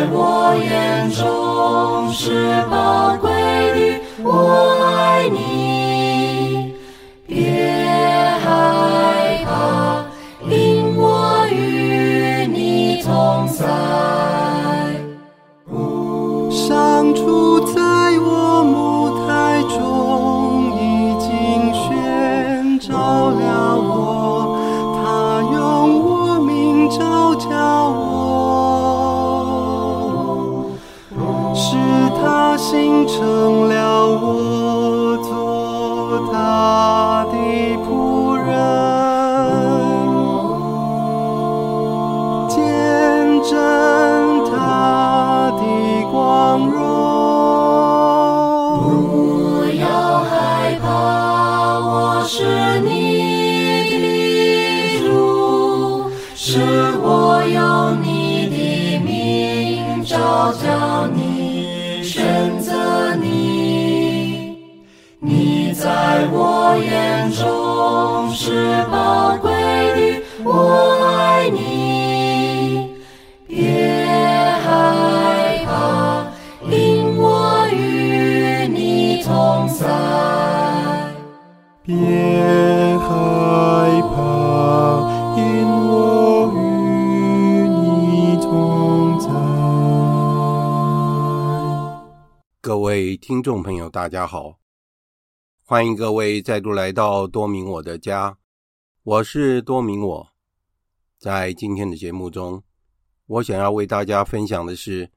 在我眼中是宝贵。听众朋友，大家好，欢迎各位再度来到多明我的家，我是多明我。在今天的节目中，我想要为大家分享的是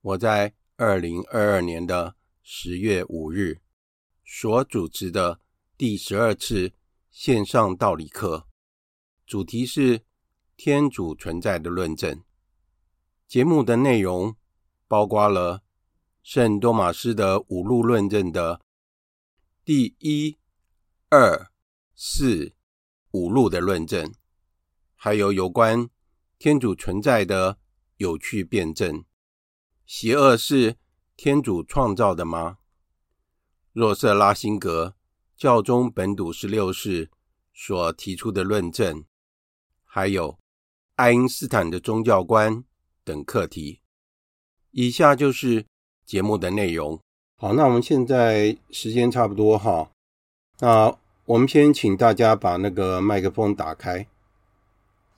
我在二零二二年的十月五日所主持的第十二次线上道理课，主题是天主存在的论证。节目的内容包括了圣多玛斯的五路论证的第一、二、四、五路的论证，还有有关天主存在的有趣辩证。邪恶是天主创造的吗？若瑟拉辛格教宗本笃十六世所提出的论证，还有爱因斯坦的宗教观等课题。以下就是节目的内容。好，那我们现在时间差不多哈，那我们先请大家把那个麦克风打开。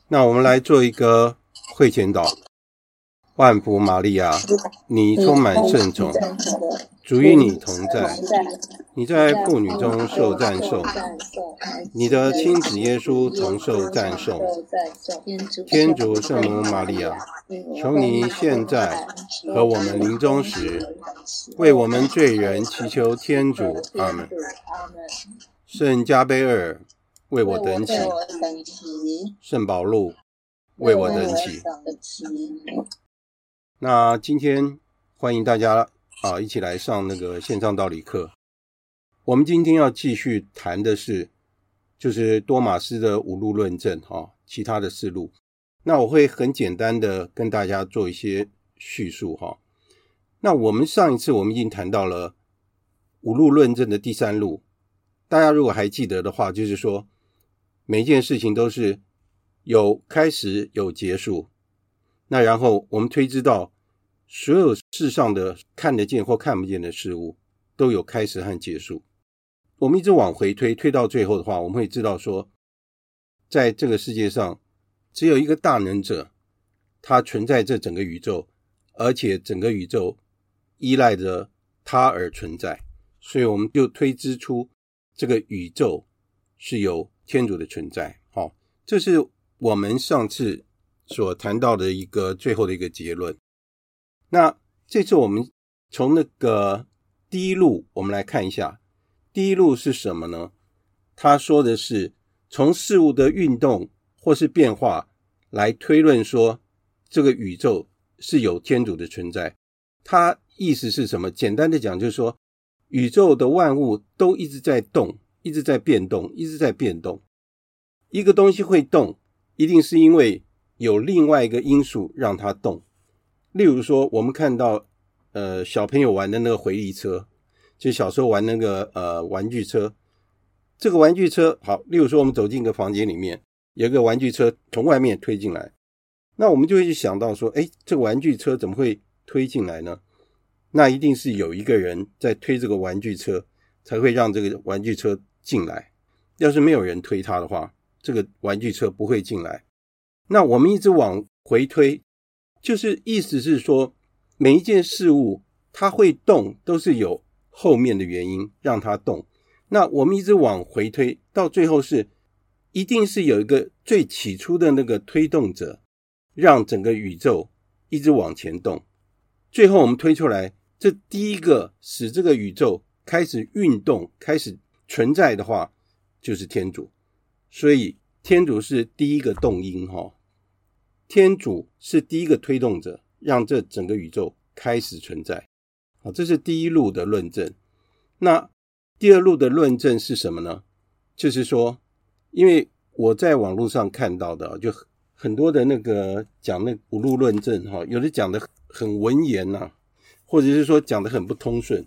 那我们来做一个会前导。万福玛利亚，你充满圣宠，主与你同在，你在妇女中受赞颂，你的亲子耶稣同受赞颂。天主圣母玛利亚，求你现在和我们临终时，为我们罪人祈求天主。阿门。圣加贝尔，为我等起。圣保禄，为我等祈。那今天欢迎大家啊，一起来上那个线上道理课。我们今天要继续谈的是，就是多玛斯的五路论证哈，其他的四路。那我会很简单的跟大家做一些叙述哈。那我们上一次我们已经谈到了五路论证的第三路，大家如果还记得的话，就是说每一件事情都是有开始有结束。那然后我们推知到所有世上的看得见或看不见的事物都有开始和结束。我们一直往回推，推到最后的话，我们会知道说，在这个世界上，只有一个大能者，他存在这整个宇宙，而且整个宇宙依赖着他而存在，所以我们就推知出这个宇宙是有天主的存在。好，这是我们上次所谈到的一个最后的一个结论。那这次我们从那个第一路，我们来看一下。第一路是什么呢？他说的是从事物的运动或是变化来推论说这个宇宙是有天主的存在。他意思是什么？简单的讲就是说，宇宙的万物都一直在动，一直在变动，一直在变动。一个东西会动，一定是因为有另外一个因素让它动。例如说，我们看到呃小朋友玩的那个回力车。就小时候玩那个呃玩具车，这个玩具车好，例如说我们走进一个房间里面，有一个玩具车从外面推进来，那我们就会去想到说，哎，这个玩具车怎么会推进来呢？那一定是有一个人在推这个玩具车，才会让这个玩具车进来。要是没有人推它的话，这个玩具车不会进来。那我们一直往回推，就是意思是说，每一件事物它会动，都是有。后面的原因让它动，那我们一直往回推，到最后是一定是有一个最起初的那个推动者，让整个宇宙一直往前动。最后我们推出来，这第一个使这个宇宙开始运动、开始存在的话，就是天主。所以天主是第一个动因，哈，天主是第一个推动者，让这整个宇宙开始存在。好，这是第一路的论证。那第二路的论证是什么呢？就是说，因为我在网络上看到的，就很多的那个讲那五路论证，哈，有的讲的很文言呐，或者是说讲的很不通顺。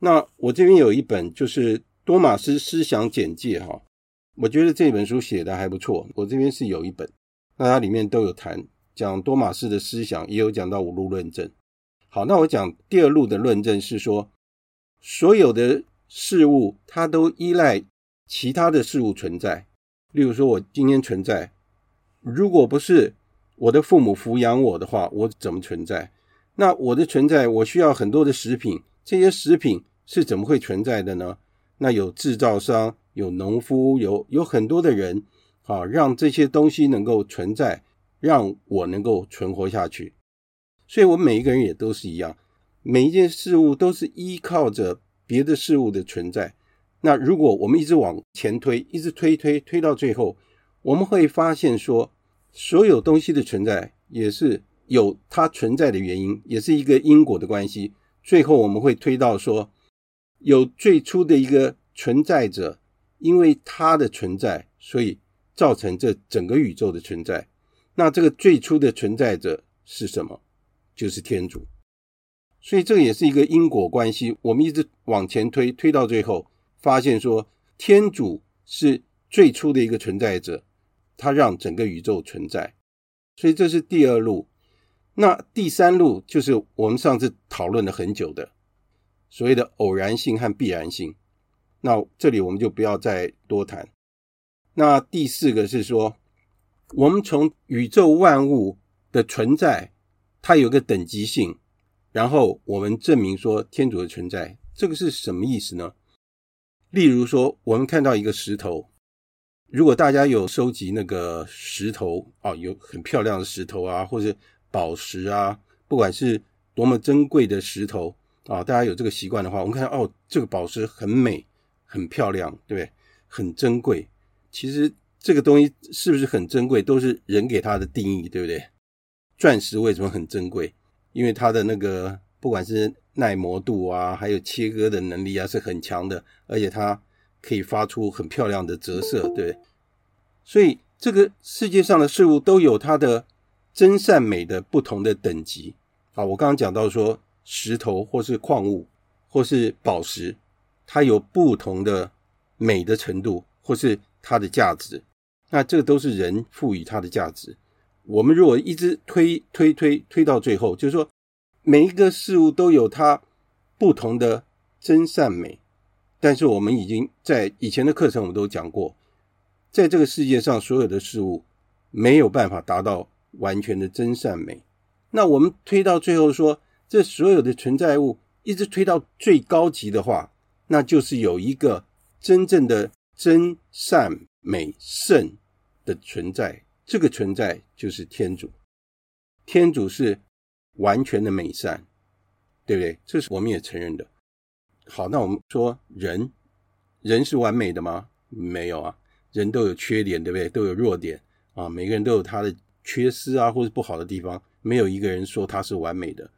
那我这边有一本就是多马斯思想简介，哈，我觉得这本书写的还不错。我这边是有一本，那它里面都有谈讲多玛斯的思想，也有讲到五路论证。好，那我讲第二路的论证是说，所有的事物它都依赖其他的事物存在。例如说，我今天存在，如果不是我的父母抚养我的话，我怎么存在？那我的存在，我需要很多的食品，这些食品是怎么会存在的呢？那有制造商，有农夫，有有很多的人，好，让这些东西能够存在，让我能够存活下去。所以，我们每一个人也都是一样，每一件事物都是依靠着别的事物的存在。那如果我们一直往前推，一直推推推到最后，我们会发现说，所有东西的存在也是有它存在的原因，也是一个因果的关系。最后，我们会推到说，有最初的一个存在者，因为它的存在，所以造成这整个宇宙的存在。那这个最初的存在者是什么？就是天主，所以这也是一个因果关系。我们一直往前推，推到最后，发现说天主是最初的一个存在者，他让整个宇宙存在。所以这是第二路。那第三路就是我们上次讨论了很久的所谓的偶然性和必然性。那这里我们就不要再多谈。那第四个是说，我们从宇宙万物的存在。它有个等级性，然后我们证明说天主的存在，这个是什么意思呢？例如说，我们看到一个石头，如果大家有收集那个石头啊，有很漂亮的石头啊，或者宝石啊，不管是多么珍贵的石头啊，大家有这个习惯的话，我们看到哦，这个宝石很美，很漂亮，对不对？很珍贵。其实这个东西是不是很珍贵，都是人给它的定义，对不对？钻石为什么很珍贵？因为它的那个不管是耐磨度啊，还有切割的能力啊是很强的，而且它可以发出很漂亮的折射，对。所以这个世界上的事物都有它的真善美的不同的等级啊。我刚刚讲到说，石头或是矿物或是宝石，它有不同的美的程度或是它的价值，那这个都是人赋予它的价值。我们如果一直推推推推到最后，就是说每一个事物都有它不同的真善美，但是我们已经在以前的课程我们都讲过，在这个世界上所有的事物没有办法达到完全的真善美。那我们推到最后说，这所有的存在物一直推到最高级的话，那就是有一个真正的真善美圣的存在。这个存在就是天主，天主是完全的美善，对不对？这是我们也承认的。好，那我们说人，人是完美的吗？没有啊，人都有缺点，对不对？都有弱点啊，每个人都有他的缺失啊，或者不好的地方，没有一个人说他是完美的。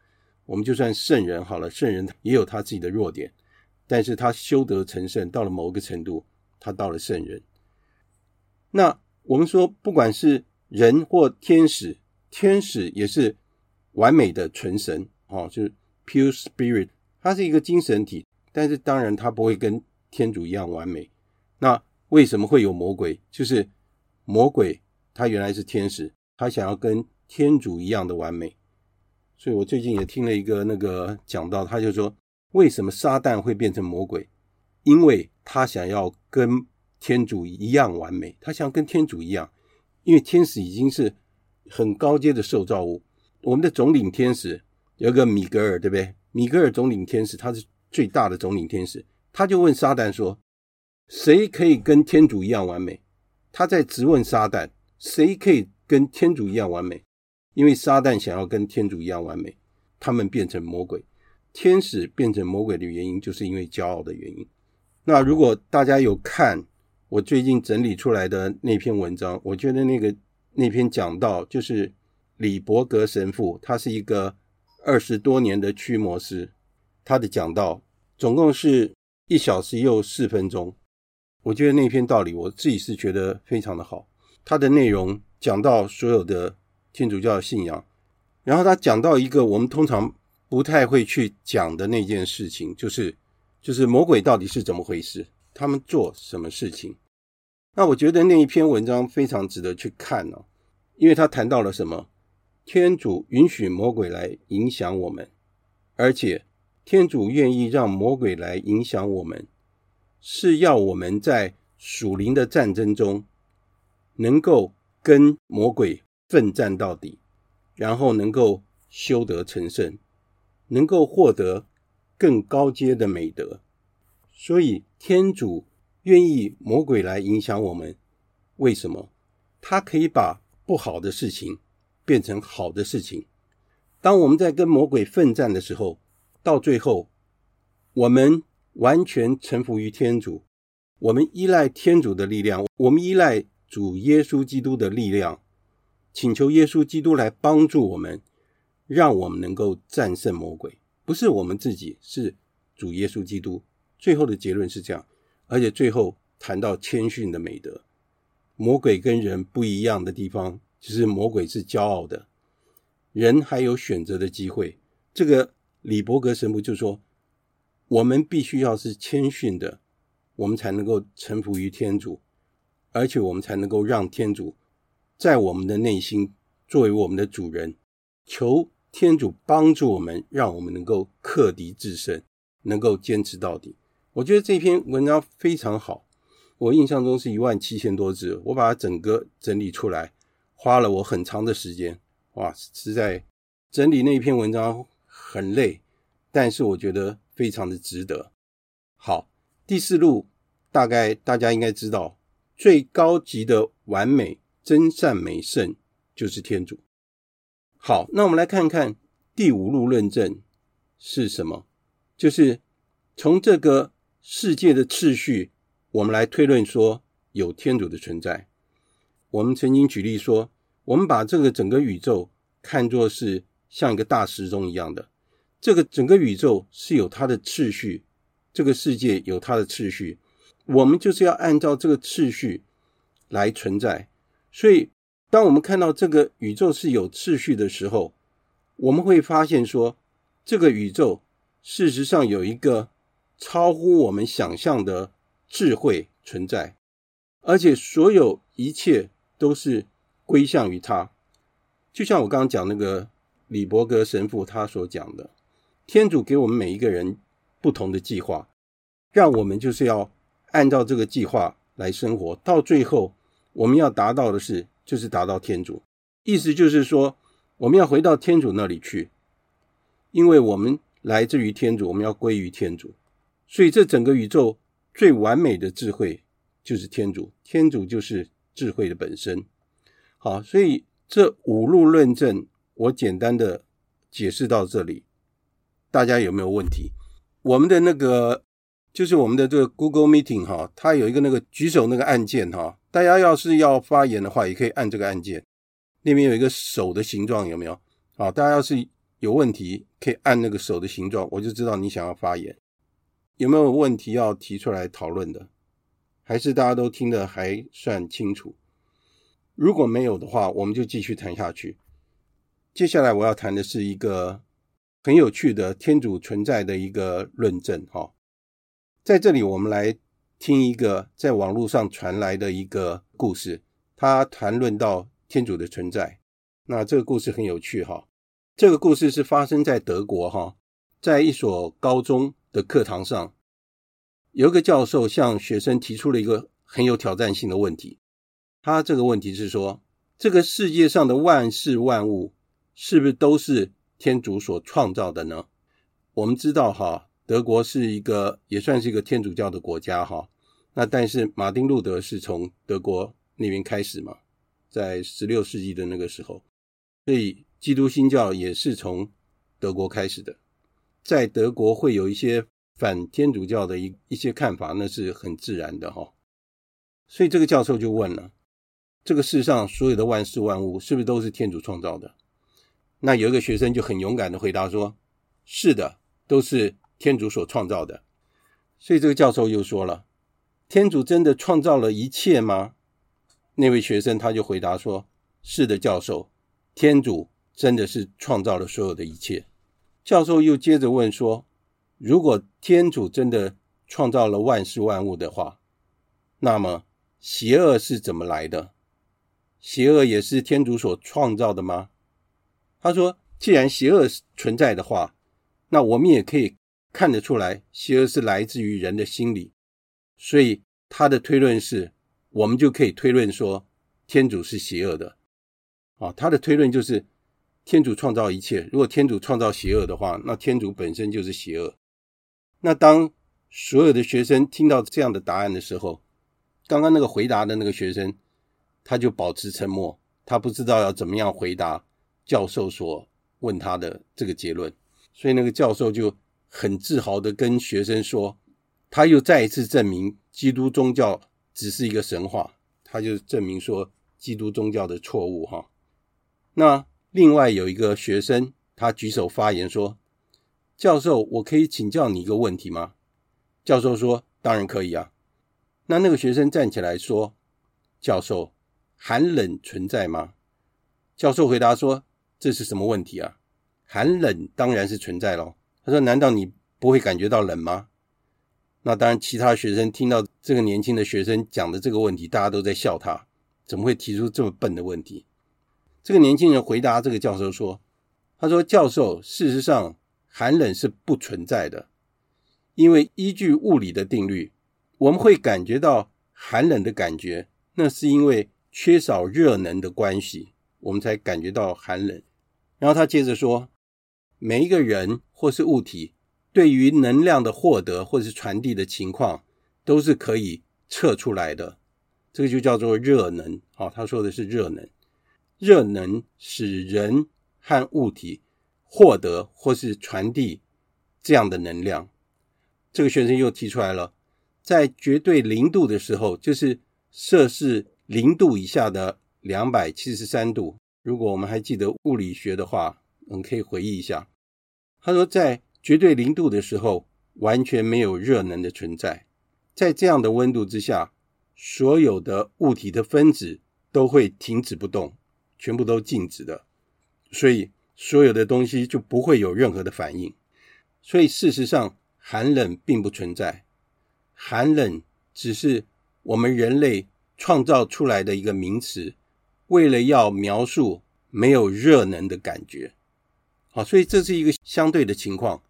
我们就算圣人好了，圣人也有他自己的弱点，但是他修德成圣，到了某个程度，他到了圣人。那。我们说，不管是人或天使，天使也是完美的纯神，哦，就是 pure spirit，它是一个精神体，但是当然它不会跟天主一样完美。那为什么会有魔鬼？就是魔鬼他原来是天使，他想要跟天主一样的完美。所以我最近也听了一个那个讲到，他就说，为什么撒旦会变成魔鬼？因为他想要跟天主一样完美，他想跟天主一样，因为天使已经是很高阶的受造物。我们的总领天使有个米格尔，对不对？米格尔总领天使，他是最大的总领天使。他就问撒旦说：“谁可以跟天主一样完美？”他在质问撒旦：“谁可以跟天主一样完美？”因为撒旦想要跟天主一样完美，他们变成魔鬼。天使变成魔鬼的原因，就是因为骄傲的原因。那如果大家有看，我最近整理出来的那篇文章，我觉得那个那篇讲道就是李伯格神父，他是一个二十多年的驱魔师，他的讲道总共是一小时又四分钟。我觉得那篇道理我自己是觉得非常的好，他的内容讲到所有的天主教的信仰，然后他讲到一个我们通常不太会去讲的那件事情，就是就是魔鬼到底是怎么回事。他们做什么事情？那我觉得那一篇文章非常值得去看哦，因为他谈到了什么？天主允许魔鬼来影响我们，而且天主愿意让魔鬼来影响我们，是要我们在属灵的战争中能够跟魔鬼奋战到底，然后能够修得成圣，能够获得更高阶的美德。所以，天主愿意魔鬼来影响我们，为什么？他可以把不好的事情变成好的事情。当我们在跟魔鬼奋战的时候，到最后，我们完全臣服于天主，我们依赖天主的力量，我们依赖主耶稣基督的力量，请求耶稣基督来帮助我们，让我们能够战胜魔鬼。不是我们自己，是主耶稣基督。最后的结论是这样，而且最后谈到谦逊的美德。魔鬼跟人不一样的地方，就是魔鬼是骄傲的，人还有选择的机会。这个李伯格神父就说，我们必须要是谦逊的，我们才能够臣服于天主，而且我们才能够让天主在我们的内心作为我们的主人。求天主帮助我们，让我们能够克敌制胜，能够坚持到底。我觉得这篇文章非常好，我印象中是一万七千多字，我把它整个整理出来，花了我很长的时间。哇，实在整理那篇文章很累，但是我觉得非常的值得。好，第四路大概大家应该知道，最高级的完美真善美圣就是天主。好，那我们来看看第五路论证是什么，就是从这个。世界的次序，我们来推论说有天主的存在。我们曾经举例说，我们把这个整个宇宙看作是像一个大时钟一样的，这个整个宇宙是有它的次序，这个世界有它的次序，我们就是要按照这个次序来存在。所以，当我们看到这个宇宙是有次序的时候，我们会发现说，这个宇宙事实上有一个超乎我们想象的智慧存在，而且所有一切都是归向于它。就像我刚刚讲那个李伯格神父他所讲的，天主给我们每一个人不同的计划，让我们就是要按照这个计划来生活，到最后我们要达到的是，就是达到天主。意思就是说，我们要回到天主那里去，因为我们来自于天主，我们要归于天主。所以这整个宇宙最完美的智慧就是天主，天主就是智慧的本身。好，所以。这五路论证，我简单的解释到这里，大家有没有问题？我们的那个就是我们的这个 Google Meeting 哈，它有一个那个举手那个按键哈，大家要是要发言的话，也可以按这个按键，那边有一个手的形状，有没有？好，大家要是有问题，可以按那个手的形状，我就知道你想要发言。有没有问题要提出来讨论的？还是大家都听得还算清楚？如果没有的话，我们就继续谈下去。接下来我要谈的是一个很有趣的天主存在的一个论证。哈，在这里我们来听一个在网络上传来的一个故事，他谈论到天主的存在。那这个故事很有趣。哈，这个故事是发生在德国。哈，在一所高中的课堂上，有一个教授向学生提出了一个很有挑战性的问题。他这个问题是说，这个世界上的万事万物是不是都是天主所创造的呢？我们知道哈，德国是一个也算是一个天主教的国家哈。那但是马丁路德是从德国那边开始嘛，在十六世纪的那个时候，所以基督新教也是从德国开始的。在德国会有一些反天主教的一一些看法，那是很自然的哈。所以这个教授就问了。这个世上所有的万事万物是不是都是天主创造的？那有一个学生就很勇敢的回答说：“是的，都是天主所创造的。”所以这个教授又说了：“天主真的创造了一切吗？”那位学生他就回答说：“是的，教授，天主真的是创造了所有的一切。”教授又接着问说：“如果天主真的创造了万事万物的话，那么邪恶是怎么来的？”邪恶也是天主所创造的吗？他说：“既然邪恶存在的话，那我们也可以看得出来，邪恶是来自于人的心理。所以他的推论是，我们就可以推论说，天主是邪恶的。啊，他的推论就是，天主创造一切。如果天主创造邪恶的话，那天主本身就是邪恶。那当所有的学生听到这样的答案的时候，刚刚那个回答的那个学生。”他就保持沉默，他不知道要怎么样回答教授所问他的这个结论，所以那个教授就很自豪地跟学生说，他又再一次证明基督宗教只是一个神话，他就证明说基督宗教的错误哈。那另外有一个学生，他举手发言说：“教授，我可以请教你一个问题吗？”教授说：“当然可以啊。”那那个学生站起来说：“教授。”寒冷存在吗？教授回答说：“这是什么问题啊？寒冷当然是存在喽。”他说：“难道你不会感觉到冷吗？”那当然，其他学生听到这个年轻的学生讲的这个问题，大家都在笑他，怎么会提出这么笨的问题？这个年轻人回答这个教授说：“他说，教授，事实上寒冷是不存在的，因为依据物理的定律，我们会感觉到寒冷的感觉，那是因为。”缺少热能的关系，我们才感觉到寒冷。然后他接着说，每一个人或是物体对于能量的获得或是传递的情况，都是可以测出来的。这个就叫做热能。好，他说的是热能，热能使人和物体获得或是传递这样的能量。这个学生又提出来了，在绝对零度的时候，就是摄氏。零度以下的两百七十三度，如果我们还记得物理学的话，我们可以回忆一下。他说，在绝对零度的时候，完全没有热能的存在。在这样的温度之下，所有的物体的分子都会停止不动，全部都静止的，所以所有的东西就不会有任何的反应。所以事实上，寒冷并不存在，寒冷只是我们人类创造出来的一个名词，为了要描述没有热能的感觉。好，所以这是一个相对的情况，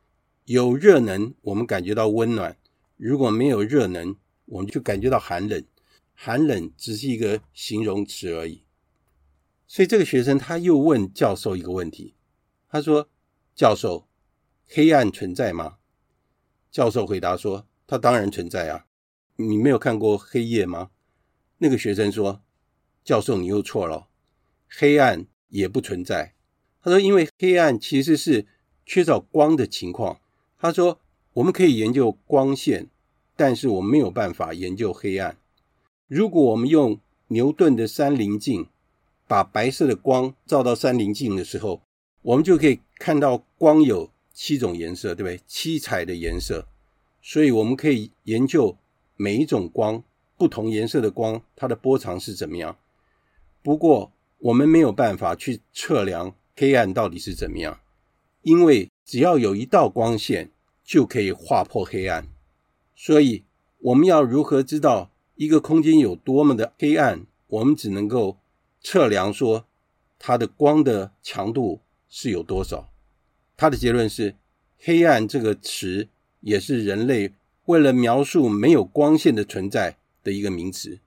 有热能，我们感觉到温暖。如果没有热能，我们就感觉到寒冷。寒冷只是一个形容词而已。所以这个学生他又问教授一个问题，他说：“教授，黑暗存在吗？”教授回答说：“它当然存在啊。你没有看过黑夜吗？”那个学生说：“教授，你又错了，黑暗也不存在。”他说：“因为黑暗其实是缺少光的情况。”他说。我们可以研究光线，但是我们没有办法研究黑暗。如果我们用牛顿的三棱镜，把白色的光照到三棱镜的时候，我们就可以看到光有七种颜色，对不对？七彩的颜色。所以我们可以研究每一种光，不同颜色的光，它的波长是怎么样。不过我们没有办法去测量黑暗到底是怎么样，因为只要有一道光线。就可以划破黑暗，所以我们要如何知道一个空间有多么的黑暗？我们只能够测量说它的光的强度是有多少。他的结论是，黑暗这个词也是人类为了描述没有光线的存在的一个名词。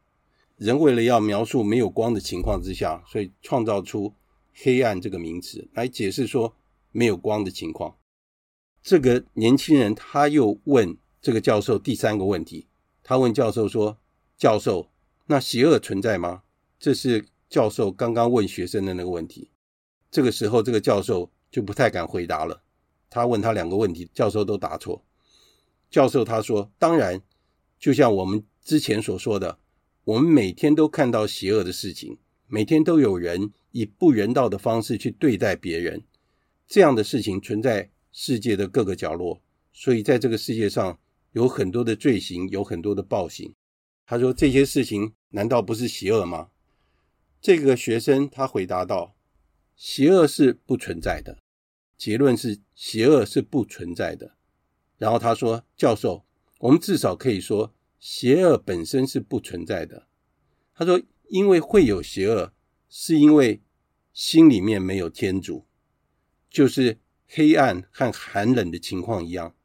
人为了要描述没有光的情况之下，所以创造出黑暗这个名词来解释说没有光的情况。这个年轻人他又问这个教授第三个问题，他问教授说：“教授，那邪恶存在吗？”这是教授刚刚问学生的那个问题。这个时候，这个教授就不太敢回答了。他问他两个问题，教授都答错。教授他说：“当然，就像我们之前所说的，我们每天都看到邪恶的事情，每天都有人以不人道的方式去对待别人，这样的事情存在。”世界的各个角落，所以在这个世界上有很多的罪行，有很多的暴行。他说：“这些事情难道不是邪恶吗？”这个学生他回答道：“邪恶是不存在的。”结论是邪恶是不存在的。然后他说：“教授，我们至少可以说，邪恶本身是不存在的。”他说：“因为会有邪恶，是因为心里面没有天主，就是。”黑暗和寒冷的情况一样，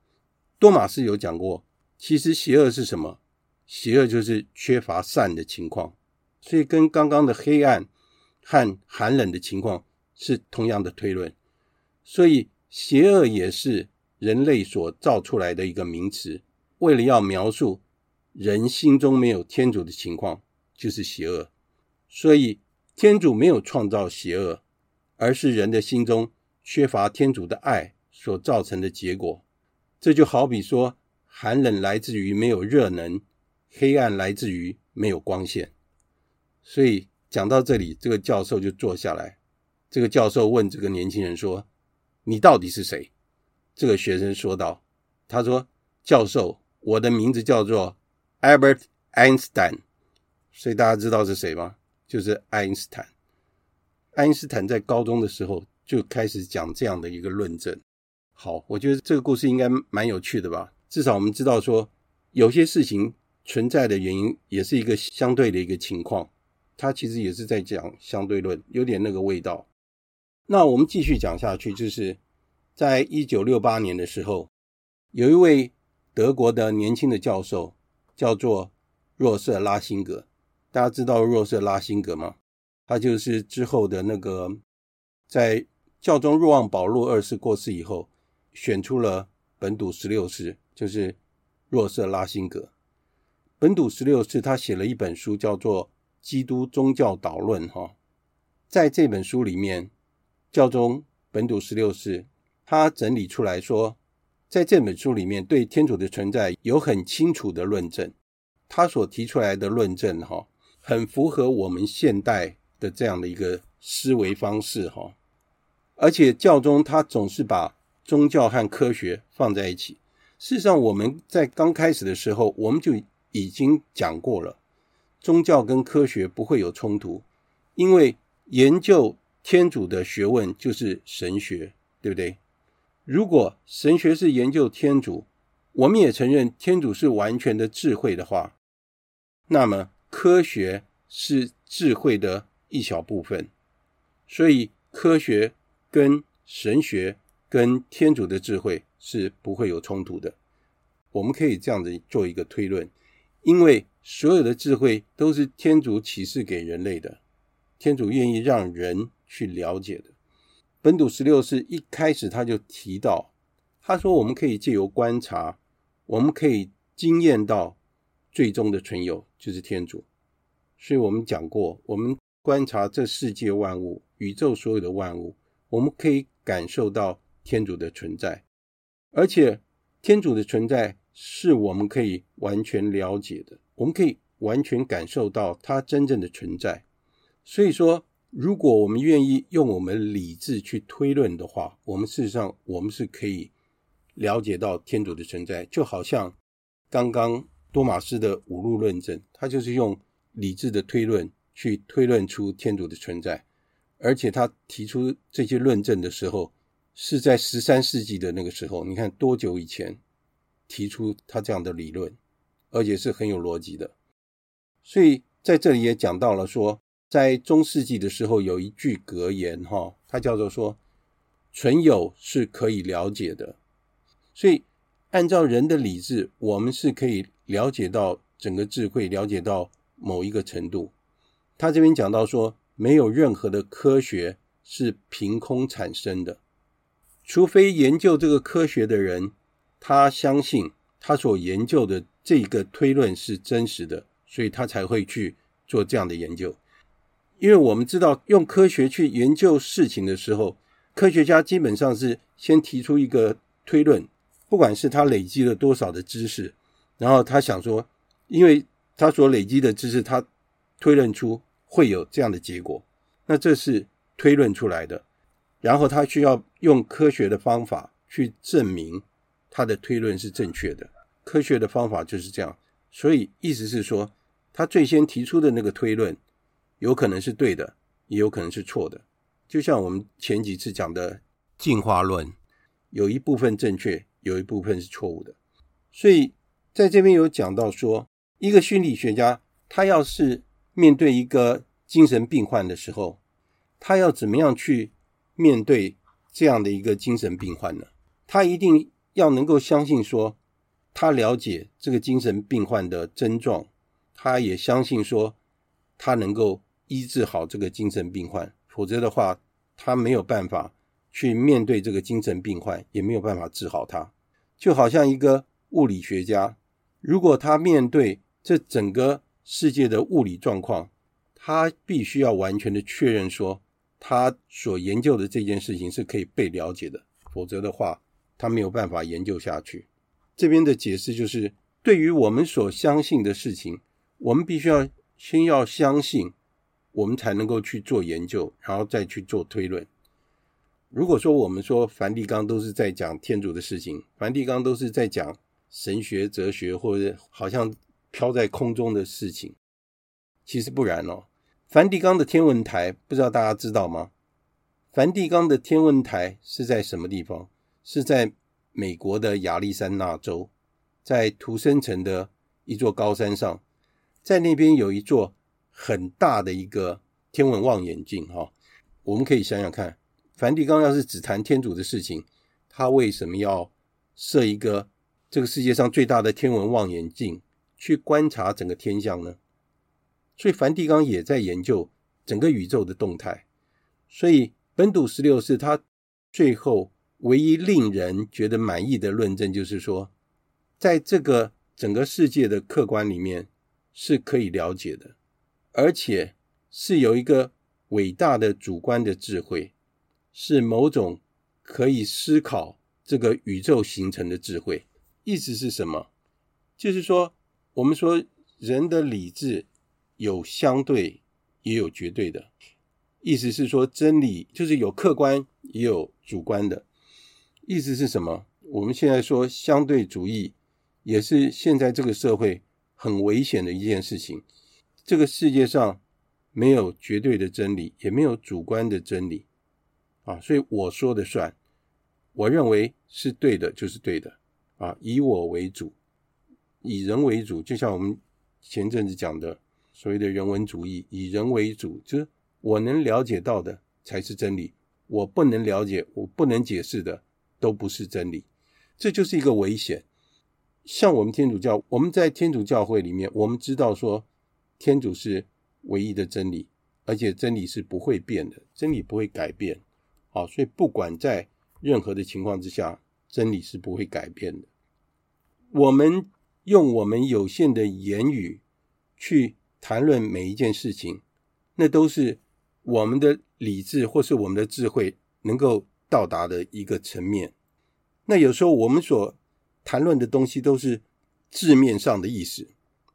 多玛斯有讲过，其实邪恶是什么？邪恶就是缺乏善的情况，所以跟刚刚的黑暗和寒冷的情况是同样的推论。所以邪恶也是人类所造出来的一个名词，为了要描述人心中没有天主的情况，就是邪恶。所以天主没有创造邪恶，而是人的心中。缺乏天主的爱所造成的结果，这就好比说，寒冷来自于没有热能，黑暗来自于没有光线。所以讲到这里，这个教授就坐下来。这个教授问这个年轻人说：“你到底是谁？”这个学生说道：“他说，教授，我的名字叫做 Albert Einstein。所以大家知道是谁吗？就是爱因斯坦。爱因斯坦在高中的时候。”就开始讲这样的一个论证。好，我觉得这个故事应该蛮有趣的吧？至少我们知道说，有些事情存在的原因也是一个相对的一个情况。他其实也是在讲相对论，有点那个味道。那我们继续讲下去，就是在一九六八年的时候，有一位德国的年轻的教授叫做若瑟拉辛格。大家知道若瑟拉辛格吗？他就是之后的那个在。教宗若望保禄二世过世以后，选出了本笃十六世，就是若瑟拉辛格。本笃十六世他写了一本书，叫做《基督宗教导论》哈。在这本书里面，教宗本笃十六世他整理出来说，在这本书里面对天主的存在有很清楚的论证。他所提出来的论证哈，很符合我们现代的这样的一个思维方式哈。而且教宗他总是把宗教和科学放在一起。事实上，我们在刚开始的时候，我们就已经讲过了，宗教跟科学不会有冲突，因为研究天主的学问就是神学，对不对？如果神学是研究天主，我们也承认天主是完全的智慧的话，那么科学是智慧的一小部分，所以科学跟神学跟天主的智慧是不会有冲突的。我们可以这样子做一个推论，因为所有的智慧都是天主启示给人类的，天主愿意让人去了解的。本笃十六世一开始他就提到，他说我们可以借由观察。我们可以经验到最终的存有就是天主，所以我们讲过，我们观察这世界万物、宇宙所有的万物，我们可以感受到天主的存在，而且天主的存在是我们可以完全了解的，我们可以完全感受到他真正的存在。所以说，如果我们愿意用我们理智去推论的话，我们事实上我们是可以。了解到天主的存在，就好像刚刚多马斯的五路论证，他就是用理智的推论去推论出天主的存在，而且他提出这些论证的时候，是在十三世纪的那个时候，你看多久以前提出他这样的理论，而且是很有逻辑的。所以在这里也讲到了说，在中世纪的时候有一句格言哈，它叫做说，存有是可以了解的。所以，按照人的理智，我们是可以了解到整个智慧，了解到某一个程度。他这边讲到说，没有任何的科学是凭空产生的，除非研究这个科学的人，他相信他所研究的这个推论是真实的，所以他才会去做这样的研究。因为我们知道，用科学去研究事情的时候，科学家基本上是先提出一个推论。不管是他累积了多少的知识，然后他想说，因为他所累积的知识，他推论出会有这样的结果，那这是推论出来的。然后他需要用科学的方法去证明他的推论是正确的。科学的方法就是这样，所以意思是说，他最先提出的那个推论有可能是对的，也有可能是错的。就像我们前几次讲的进化论，有一部分正确。有一部分是错误的，所以在这边有讲到说，一个心理学家他要是面对一个精神病患的时候，他要怎么样去面对这样的一个精神病患呢？他一定要能够相信说，他了解这个精神病患的症状，他也相信说，他能够医治好这个精神病患，否则的话，他没有办法去面对这个精神病患，也没有办法治好他。就好像一个物理学家，如果他面对这整个世界的物理状况，他必须要完全的确认说，他所研究的这件事情是可以被了解的，否则的话，他没有办法研究下去。这边的解释就是，对于我们所相信的事情，我们必须要先要相信，我们才能够去做研究，然后再去做推论。如果说我们说梵蒂冈都是在讲天主的事情，梵蒂冈都是在讲神学、哲学，或者好像飘在空中的事情，其实不然哦。梵蒂冈的天文台不知道大家知道吗？梵蒂冈的天文台是在什么地方？是在美国的亚利桑那州，在图森城的一座高山上，在那边有一座很大的一个天文望远镜哈。我们可以想想看。梵蒂冈要是只谈天主的事情，他为什么要设一个这个世界上最大的天文望远镜去观察整个天象呢？所以梵蒂冈也在研究整个宇宙的动态。所以本笃十六世他最后唯一令人觉得满意的论证就是说，在这个整个世界的客观里面是可以了解的，而且是有一个伟大的主观的智慧。是某种可以思考这个宇宙形成的智慧。意思是什么？就是说，我们说人的理智有相对，也有绝对的。意思是说，真理就是有客观，也有主观的。意思是什么？我们现在说相对主义，也是现在这个社会很危险的一件事情。这个世界上没有绝对的真理，也没有主观的真理啊，所以我说的算，我认为是对的就是对的啊，以我为主，以人为主，就像我们前阵子讲的所谓的人文主义，以人为主，就是我能了解到的才是真理，我不能了解，我不能解释的都不是真理，这就是一个危险。像我们天主教，我们在天主教会里面，我们知道说天主是唯一的真理，而且真理是不会变的，真理不会改变。好，所以不管在任何的情况之下，真理是不会改变的。我们用我们有限的言语去谈论每一件事情，那都是我们的理智或是我们的智慧能够到达的一个层面。那有时候我们所谈论的东西都是字面上的意思，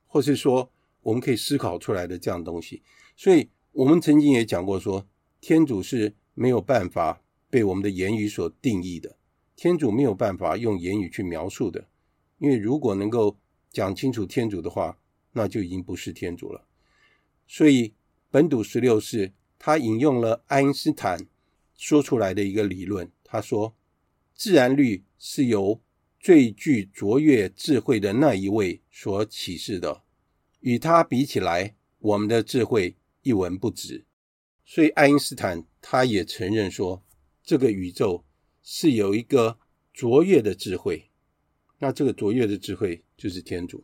或是说我们可以思考出来的这样东西。所以，我们曾经也讲过说，天主是没有办法被我们的言语所定义的，天主没有办法用言语去描述的。因为如果能够讲清楚天主的话，那就已经不是天主了。所以，本笃十六世他引用了爱因斯坦说出来的一个理论，他说，自然律是由最具卓越智慧的那一位所启示的，与他比起来，我们的智慧一文不值。所以，爱因斯坦他也承认说，这个宇宙是有一个卓越的智慧。那这个卓越的智慧就是天主。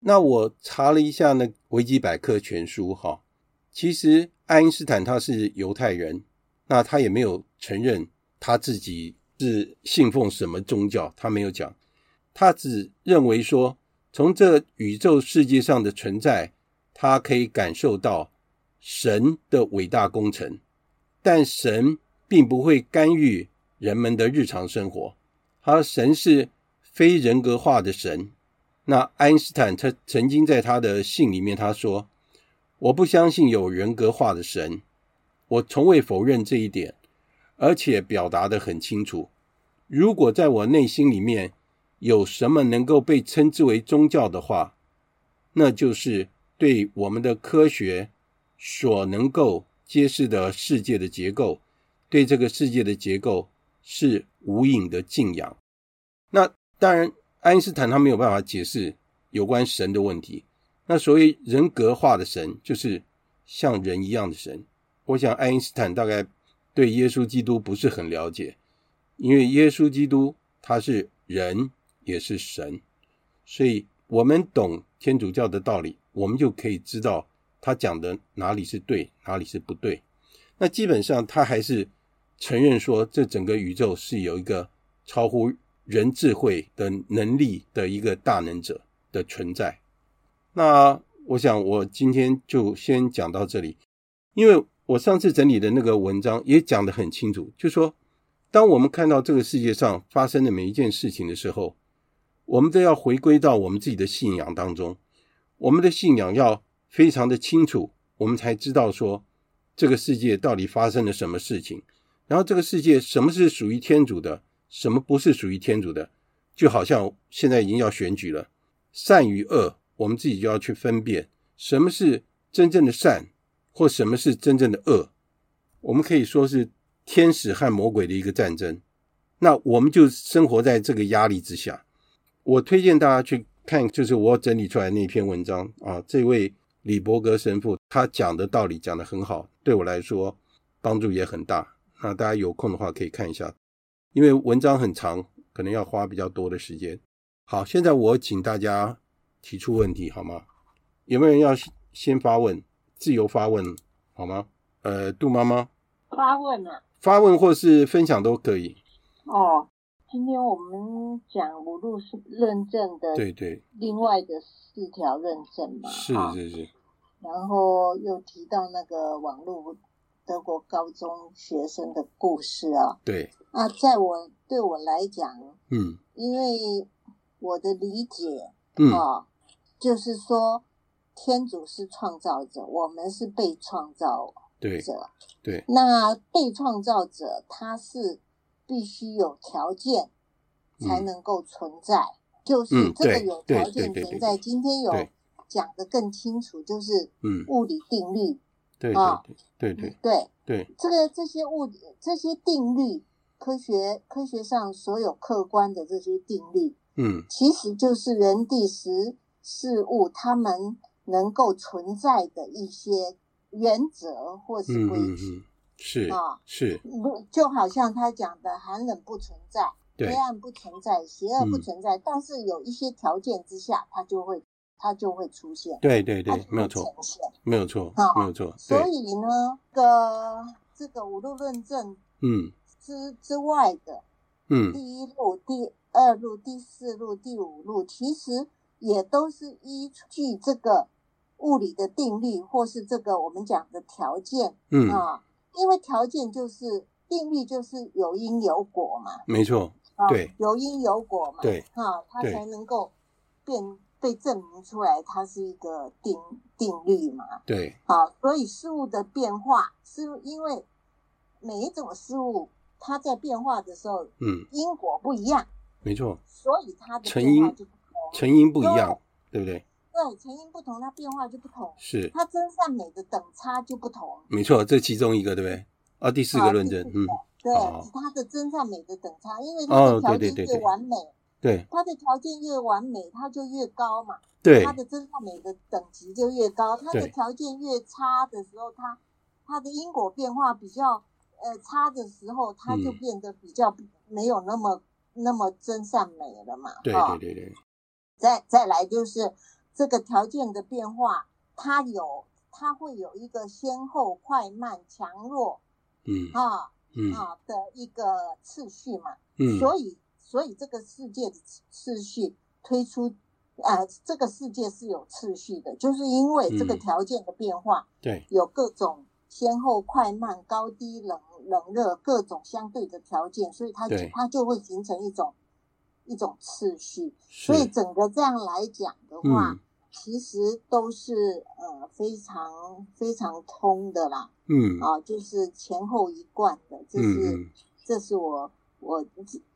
那我查了一下那维基百科全书，哈，其实爱因斯坦他是犹太人，那他也没有承认他自己。是信奉什么宗教？他没有讲，他只认为说，从这宇宙世界上的存在，他可以感受到神的伟大工程，但神并不会干预人们的日常生活。他神是非人格化的神。那爱因斯坦他曾经在他的信里面他说：“我不相信有人格化的神，我从未否认这一点。”而且表达的很清楚。如果在我内心里面有什么能够被称之为宗教的话，那就是对我们的科学所能够揭示的世界的结构，对这个世界的结构是无影的敬仰。那当然，爱因斯坦他没有办法解释有关神的问题。那所谓人格化的神，就是像人一样的神。我想爱因斯坦大概。对耶稣基督不是很了解，因为耶稣基督他是人也是神，所以我们懂天主教的道理，我们就可以知道他讲的哪里是对，哪里是不对。那基本上他还是承认说，这整个宇宙是有一个超乎人智慧的能力的一个大能者的存在。那我想我今天就先讲到这里，因为。我上次整理的那个文章也讲得很清楚，就说，当我们看到这个世界上发生的每一件事情的时候，我们都要回归到我们自己的信仰当中，我们的信仰要非常的清楚，我们才知道说这个世界到底发生了什么事情，然后这个世界什么是属于天主的，什么不是属于天主的，就好像现在已经要选举了，善与恶，我们自己就要去分辨什么是真正的善。或什么是真正的恶？我们可以说是天使和魔鬼的一个战争。那我们就生活在这个压力之下。我推荐大家去看，就是我整理出来那篇文章啊。这位李伯格神父他讲的道理讲得很好，对我来说帮助也很大。那大家有空的话可以看一下，因为文章很长，可能要花比较多的时间。好，现在我请大家提出问题好吗？有没有人要先发问？自由发问，好吗？呃，杜妈妈发问啊，发问或是分享都可以。哦，今天我们讲五路是认证的，对对，另外的四条认证嘛，是是是。然后又提到那个网络德国高中学生的故事啊，对。啊，在我对我来讲，嗯，因为我的理解，嗯，啊，就是说。天主是创造者，我们是被创造者。对，对。那被创造者他是必须有条件才能够存在，嗯、就是这个有条件存在。今天有讲的更清楚，就是物理定律。对啊，对对对对。对，这个这些物理这些定律，科学科学上所有客观的这些定律，嗯，其实就是人地时事物它们能够存在的一些原则或是规矩。嗯嗯嗯是啊，是。不就好像他讲的，寒冷不存在，黑暗不存在，邪恶不存在，但是有一些条件之下，它就会它就会出现。对对对，没有错，没有错，没有错。所以呢，个这个五路论证，嗯，之之外的，嗯，第一路、第二路、第四路、第五路，其实也都是依据这个物理的定律，或是这个我们讲的条件，嗯啊。因为条件就是定律，就是有因有果嘛，没错，对，有因有果嘛，对，哈，它才能够变被证明出来，它是一个定定律嘛，对，好，所以事物的变化是因为每一种事物它在变化的时候，嗯，因果不一样，没错，所以它的成因就不同，成因不一样，对不对？对，成因不同，它变化就不同。是，它真善美的等差就不同。没错，这其中一个，对不对？啊，第四个论证，嗯，对，它的真善美的等差，因为它的条件越完美，对，它的条件越完美，它就越高嘛。对，它的真善美的等级就越高。它的条件越差的时候，它它的因果变化比较呃差的时候，它就变得比较没有那么那么真善美了嘛。对对对对。再再来就是。这个条件的变化，它有，它会有一个先后、快慢、强弱，嗯啊，嗯啊的一个次序嘛，嗯，所以，所以这个世界的次序推出，呃，这个世界是有次序的，就是因为这个条件的变化，嗯、对，有各种先后、快慢、高低、冷冷热各种相对的条件，所以它它就会形成一种一种次序，所以整个这样来讲的话。嗯。其实都是呃非常非常通的啦，嗯。啊，就是前后一贯的，这是、嗯、这是我我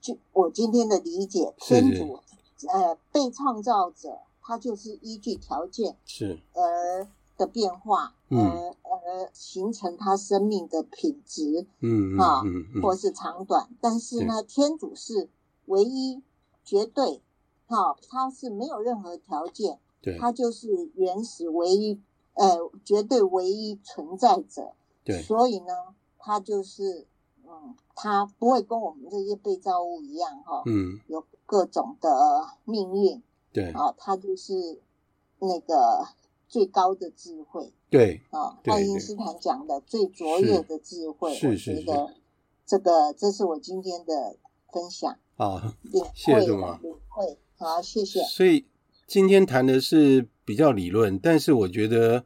就我今天的理解，天主呃被创造者，他就是依据条件是。而的变化，嗯、而而形成他生命的品质，嗯啊，嗯嗯、或是长短，但是呢，天主是唯一绝对，哈、啊，他是没有任何条件。他就是原始唯一，呃，绝对唯一存在者。对，所以呢，他就是，嗯，它不会跟我们这些被造物一样，哈，嗯，有各种的命运。对，啊，它就是那个最高的智慧。对，啊，爱因斯坦讲的最卓越的智慧。是是是。这个，这是我今天的分享。啊，领会，领会，好，谢谢。所以。今天谈的是比较理论，但是我觉得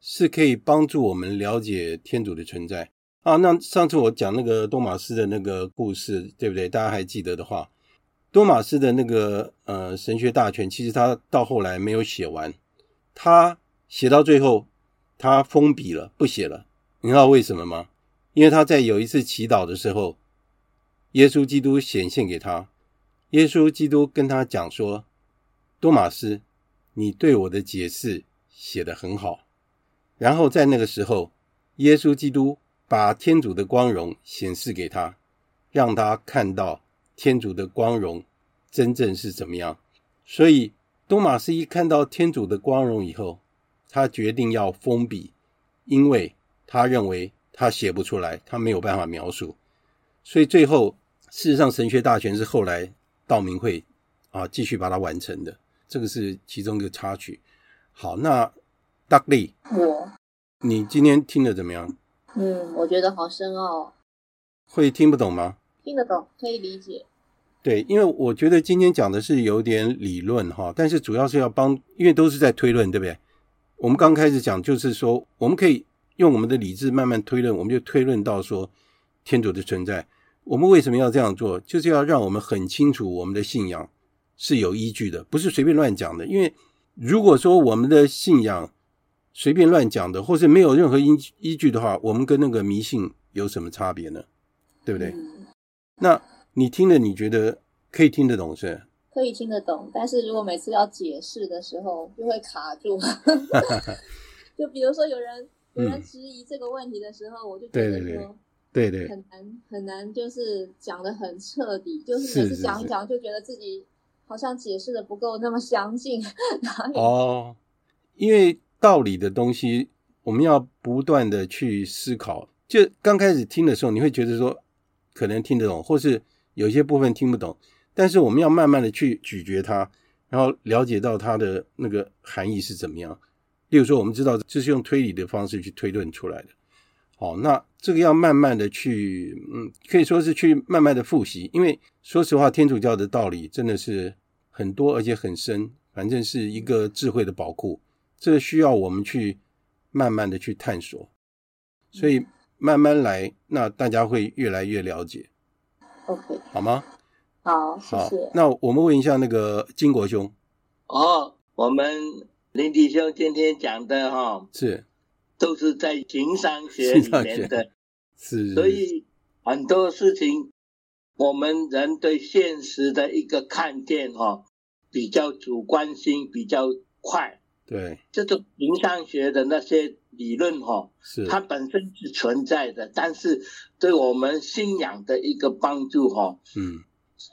是可以帮助我们了解天主的存在啊。那上次我讲那个多玛斯的那个故事，对不对？大家还记得的话，多玛斯的那个呃神学大全，其实他到后来没有写完，他写到最后他封笔了，不写了。你知道为什么吗？因为他在有一次祈祷的时候，耶稣基督显现给他，耶稣基督跟他讲说。多玛斯，你对我的解释写得很好。然后在那个时候，耶稣基督把天主的光荣显示给他，让他看到天主的光荣真正是怎么样。所以，东马斯一看到天主的光荣以后，他决定要封笔，因为他认为他写不出来，他没有办法描述。所以最后，事实上，神学大全是后来道明会啊继续把它完成的。这个是其中一个插曲。好，那 Dudley，我，你今天听的怎么样？嗯，我觉得好深奥。会听不懂吗？听得懂，可以理解。对，因为我觉得今天讲的是有点理论哈，但是主要是要帮，因为都是在推论，对不对？我们刚开始讲就是说，我们可以用我们的理智慢慢推论，我们就推论到说天主的存在。我们为什么要这样做？就是要让我们很清楚我们的信仰。是有依据的，不是随便乱讲的。因为如果说我们的信仰随便乱讲的，或是没有任何依依据的话，我们跟那个迷信有什么差别呢？对不对？那你听了，你觉得可以听得懂是？可以听得懂，但是如果每次要解释的时候，就会卡住。就比如说有人有人质疑这个问题的时候，嗯、我就觉得说，对对，很难很难，就是讲得很彻底，就是每次讲一讲，就觉得自己好像解释的不够那么详尽。哦，因为道理的东西，我们要不断的去思考。就刚开始听的时候，你会觉得说可能听得懂，或是有些部分听不懂。但是我们要慢慢的去咀嚼它，然后了解到它的那个含义是怎么样。例如说，我们知道这是用推理的方式去推论出来的。好，那这个要慢慢的去，嗯，可以说是去慢慢的复习。因为说实话，天主教的道理真的是很多而且很深，反正是一个智慧的宝库。这个需要我们去慢慢的去探索，所以慢慢来，那大家会越来越了解。OK，好吗？好，谢谢。那我们问一下那个金国兄。哦，我们林弟兄今天讲的哈、哦，是都是在情商学里面的，是，所以很多事情，我们人对现实的一个看见哈、哦，比较主观性比较快。对。这种情商学的那些理论哈、哦，是。它本身是存在的，但是对我们信仰的一个帮助哈、哦，嗯。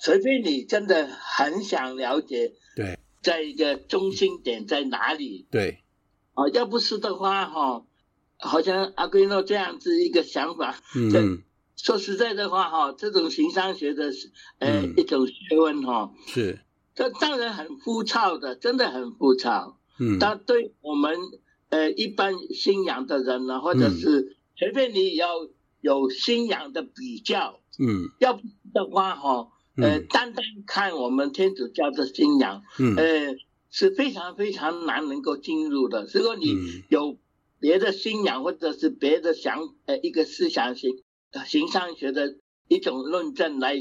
除非你真的很想了解，对，在一个中心点在哪里？对，啊，要不是的话，哈，好像阿圭诺这样子一个想法，嗯，说实在的话，哈，这种形上学的，呃，一种学问，哈，是，这当然很枯燥的，真的很枯燥，嗯，但对我们，呃，一般信仰的人呢，或者是，随便你要有信仰的比较，嗯，要不的话，哈。呃，单单看我们天主教的信仰，嗯，呃，是非常非常难能够进入的。如果你有别的信仰或者是别的想，呃，一个思想形形上学的一种论证来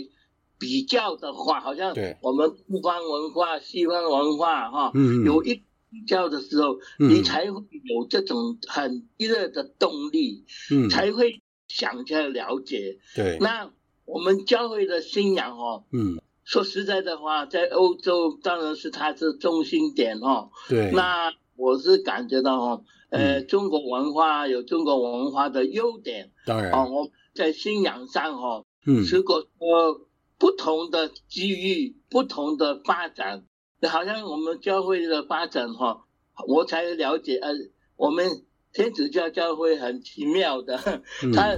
比较的话，好像我们东方文化、西方文化，哈，嗯，有一比较的时候，你才会有这种很热的动力，嗯，才会想去了解，对，那。我们教会的信仰哦，嗯，说实在的话，在欧洲当然是它是中心点哦。对。那我是感觉到哦，呃，嗯、中国文化有中国文化的优点。当然。哦，我在信仰上哦，嗯，如果说不同的机遇、不同的发展，好像我们教会的发展哈，我才了解呃，我们天主教教会很奇妙的，嗯、它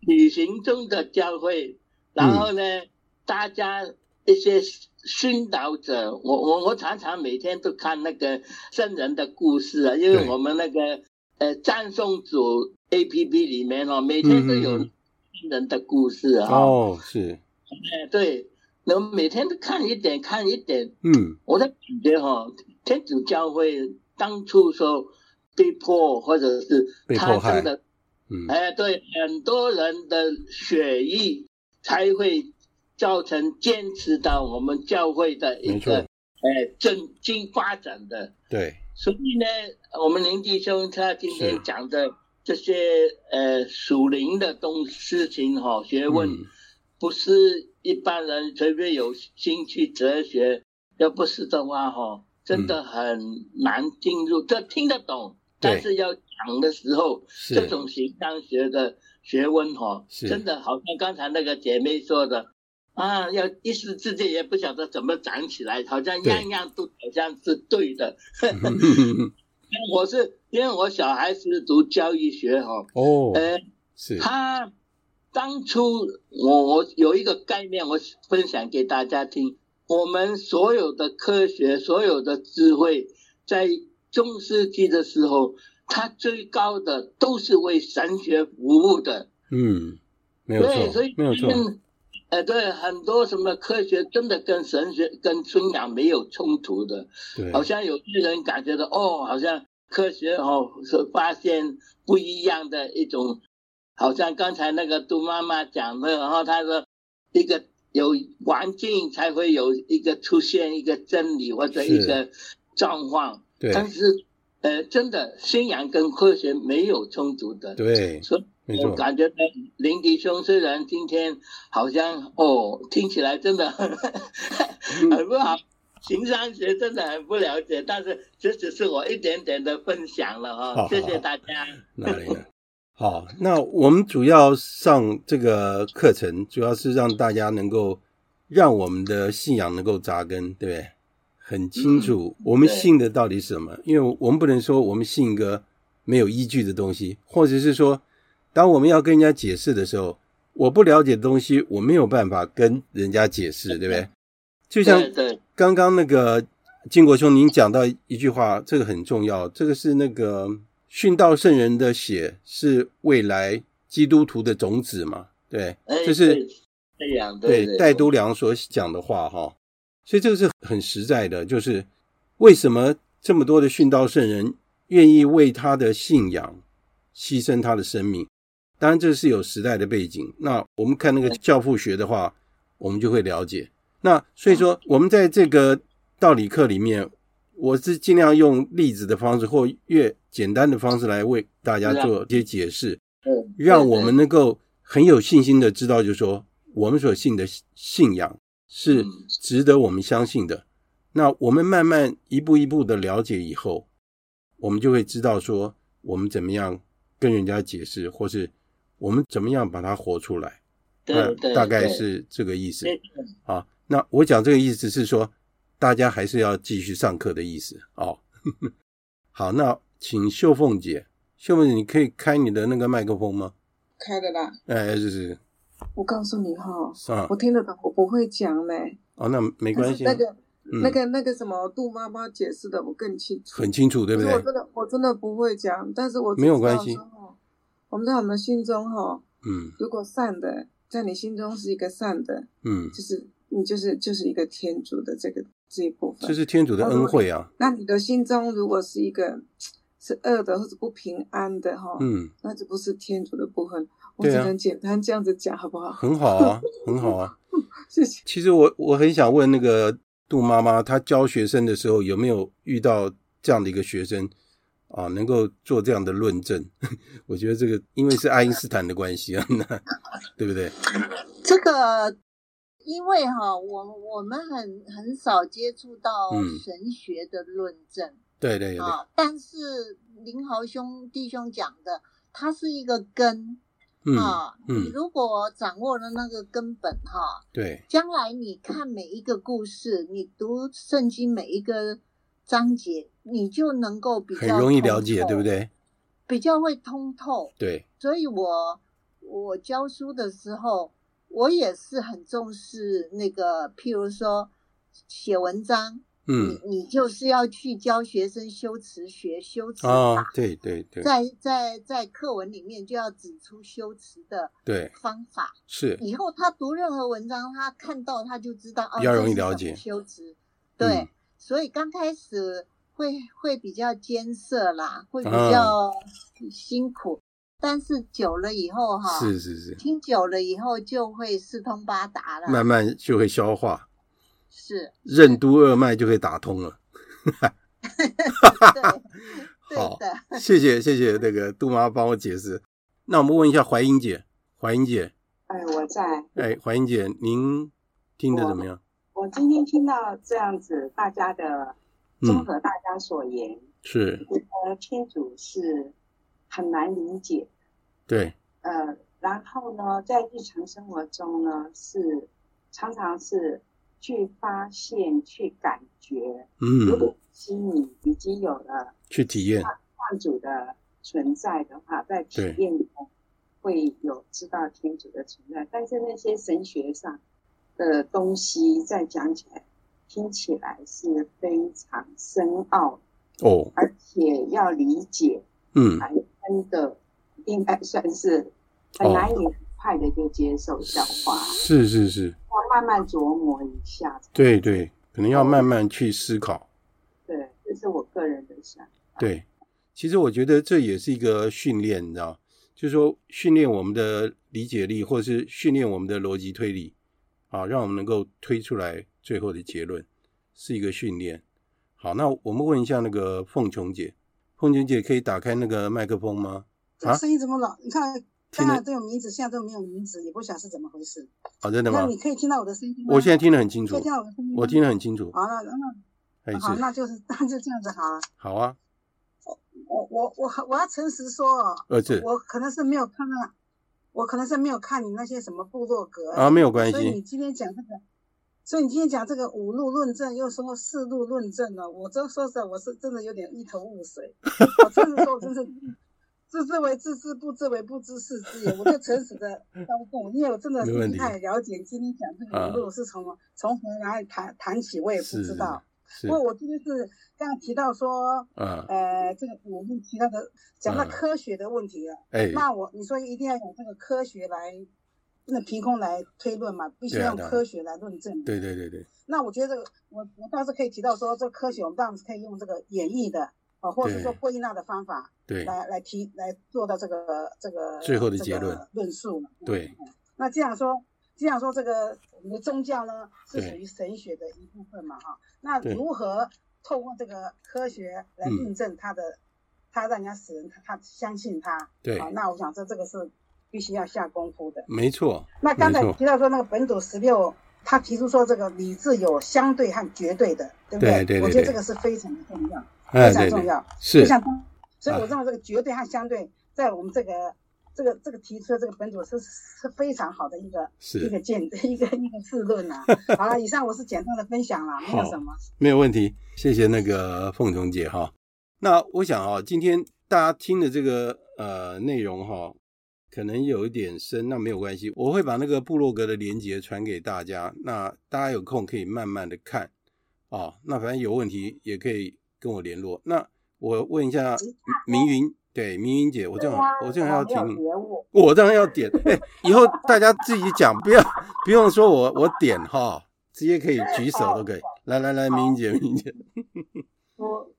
旅行中的教会。然后呢，嗯、大家一些殉道者，我我我常常每天都看那个圣人的故事啊，因为我们那个呃赞颂主 A P P 里面哦，每天都有圣人的故事啊。哦，是。哎，对，那每天都看一点，看一点。嗯。我在感觉哈，天主教会当初说被迫或者是他真的，嗯，哎，对，很多人的血液。才会造成坚持到我们教会的一个哎正经发展的。对，所以呢，我们林弟兄他今天讲的这些呃属灵的东事情哈、哦、学问，嗯、不是一般人随便有兴趣哲学，要不是的话哈、哦，真的很难进入。这、嗯、听得懂，但是要讲的时候，这种形上学的。学问哈，真的好像刚才那个姐妹说的啊，要一时之间也不晓得怎么长起来，好像样样都好像是对的。对 我是因为我小孩是读教育学哈，哦，呃，是他当初我我有一个概念，我分享给大家听。我们所有的科学，所有的智慧，在中世纪的时候。它最高的都是为神学服务的，嗯，没有错，对，所以没有错，呃，对，很多什么科学真的跟神学、跟信仰没有冲突的，对，好像有些人感觉到哦，好像科学哦是发现不一样的一种，好像刚才那个杜妈妈讲的，然后她说一个有环境才会有一个出现一个真理或者一个状况，对，但是。呃，真的，信仰跟科学没有冲突的。对，所以我感觉林迪兄虽然今天好像哦，听起来真的很 很不好，情商学真的很不了解，但是这只是我一点点的分享了啊、哦，谢谢大家。哪里呢？好，那我们主要上这个课程，主要是让大家能够让我们的信仰能够扎根，对不对？很清楚我们信的到底是什么，嗯、因为我们不能说我们信一个没有依据的东西，或者是说，当我们要跟人家解释的时候，我不了解的东西，我没有办法跟人家解释，对不对？就像刚刚那个金国兄您讲到一句话，这个很重要，这个是那个。殉道圣人的血是未来基督徒的种子嘛？对，这是这样对戴都良所讲的话哈。所以这个是很实在的，就是为什么这么多的殉道圣人愿意为他的信仰牺牲他的生命？当然这是有时代的背景。那我们看那个教父学的话，我们就会了解。那所以说，我们在这个道理课里面。我是尽量用例子的方式，或越简单的方式来为大家做一些解释，让我们能够很有信心的知道，就是说我们所信的信仰是值得我们相信的。那我们慢慢一步一步的了解以后，我们就会知道说我们怎么样跟人家解释，或是我们怎么样把它活出来。对大概是这个意思。啊，那我讲这个意思是说。大家还是要继续上课的意思哦。好，那请秀凤姐，秀凤姐，你可以开你的那个麦克风吗？开的啦。哎，是是。我告诉你哈，啊，我听得懂，我不会讲嘞。哦，那没关系。那个、嗯、那个、那个什么，杜妈妈解释的我更清楚。很清楚，对不对？我真的，我真的不会讲，但是我没有关系。我们在我们心中哈，嗯，如果善的在你心中是一个善的，嗯，就是你就是就是一个天主的这个。这一部分，这是天主的恩惠啊。那你的心中如果是一个是恶的或者不平安的哈，嗯，那就不是天主的部分。我只能简单这样子讲，好不好？很好啊，很好啊。谢谢。其实我我很想问那个杜妈妈，她教学生的时候有没有遇到这样的一个学生啊，能够做这样的论证？我觉得这个因为是爱因斯坦的关系啊，那 对不对？这个。因为哈，我我们很很少接触到神学的论证，嗯、对对对。啊，但是林豪兄弟兄讲的，它是一个根，嗯、啊，嗯、你如果掌握了那个根本哈，对，将来你看每一个故事，你读圣经每一个章节，你就能够比较很容易了解，对不对？比较会通透，对。所以我我教书的时候。我也是很重视那个，譬如说写文章，嗯，你你就是要去教学生修辞学、修辞法，哦、对对对，在在在课文里面就要指出修辞的对。方法，是。以后他读任何文章，他看到他就知道哦，比较容易了解修辞，对，嗯、所以刚开始会会比较艰涩啦，会比较辛苦。啊但是久了以后哈，是是是，听久了以后就会四通八达了，慢慢就会消化，是任督二脉就会打通了。对，好的，谢谢谢谢那个杜妈帮我解释。那我们问一下怀英姐，怀英姐，哎，我在。哎，怀英姐，您听得怎么样？我，我今天听到这样子，大家的综合大家所言，嗯、是，觉得天主是。很难理解，对，呃，然后呢，在日常生活中呢，是常常是去发现、去感觉，嗯，如果心里已经有了去体验换主的存在的话，在体验中会有知道天主的存在，但是那些神学上的东西，再讲起来，听起来是非常深奥哦，而且要理解，嗯。真的应该算是很难以很快的就接受消化，哦，是是是，要慢慢琢磨一下。对对，可能要慢慢去思考。对，这是我个人的想法。对，其实我觉得这也是一个训练，你知道，就是说训练我们的理解力，或者是训练我们的逻辑推理，啊，让我们能够推出来最后的结论，是一个训练。好，那我们问一下那个凤琼姐。凤琼姐可以打开那个麦克风吗？这声音怎么老？啊、你看当然都有名字，现在都没有名字，也不晓得是怎么回事。哦，真的吗？那你可以听到我的声音吗？我现在听得很清楚。可以听到我的声音。我听得很清楚。好，那那好，那就是 那就这样子好了。好啊。我我我我要诚实说哦，儿子，我可能是没有看到，我可能是没有看你那些什么部落格啊，没有关系。所以你今天讲这个，所以你今天讲这个五路论证，又说四路论证了，我这说实在，我是真的有点一头雾水。我真的说，我真是知之为知之，不知为不知，是知也。我就诚实的招供，因为我真的是不太了解今天讲这个五路是从从何来谈谈起，我也不知道。不过我今天是刚刚提到说，啊、呃，这个我们提到的讲到科学的问题了。哎、啊，那我你说一定要有这个科学来，那凭空来推论嘛，必须用科学来论证。对对对对。那我觉得这个，我我倒是可以提到说，这个科学我们当然是可以用这个演绎的，啊，或者是说归纳的方法，对，来来提来做到这个这个最后的结论论述嘛。对、嗯。那这样说。这样说，这个我们的宗教呢是属于神学的一部分嘛？哈，那如何透过这个科学来印证他的，他让人家死人他他相信他？对，啊，那我想这这个是必须要下功夫的。没错。那刚才提到说那个本土十六，他提出说这个理智有相对和绝对的，对不对？对对。我觉得这个是非常的重要，非常重要。是。像，所以我认为这个绝对和相对在我们这个。这个这个提出的这个本土是是非常好的一个一个见 一个一个试论啊。好了，以上我是简单的分享了，没有什么，没有问题。谢谢那个凤琼姐哈。那我想啊，今天大家听的这个呃内容哈，可能有一点深，那没有关系，我会把那个部落格的连接传给大家，那大家有空可以慢慢的看哦。那反正有问题也可以跟我联络。那我问一下明云。对，明云姐，我这样，我这样要停，我这样要点。哎，以后大家自己讲，不要不用说我我点哈，直接可以举手都可以。来来来，明云姐，明云姐。我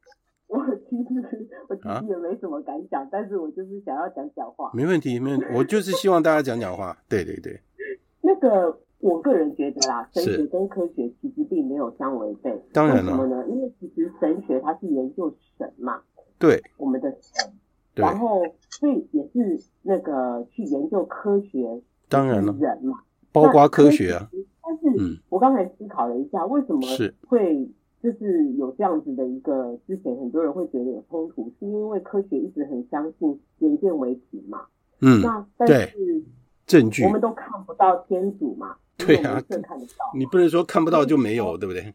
我其实我其实也没什么感想，但是我就是想要讲讲话。没问题，没问题，我就是希望大家讲讲话。对对对。那个，我个人觉得啦，神学跟科学其实并没有相违背。当然了。为什么呢？因为其实神学它是研究神嘛。对。我们的神。然后，所以也是那个去研究科学，当然了，人嘛，包括科学啊。但是，我刚才思考了一下，为什么会就是有这样子的一个，之前很多人会觉得有冲突，是因为科学一直很相信眼见为凭嘛。嗯，那但是证据，我们都看不到天主嘛。对啊，看得到，你不能说看不到就没有，对不对？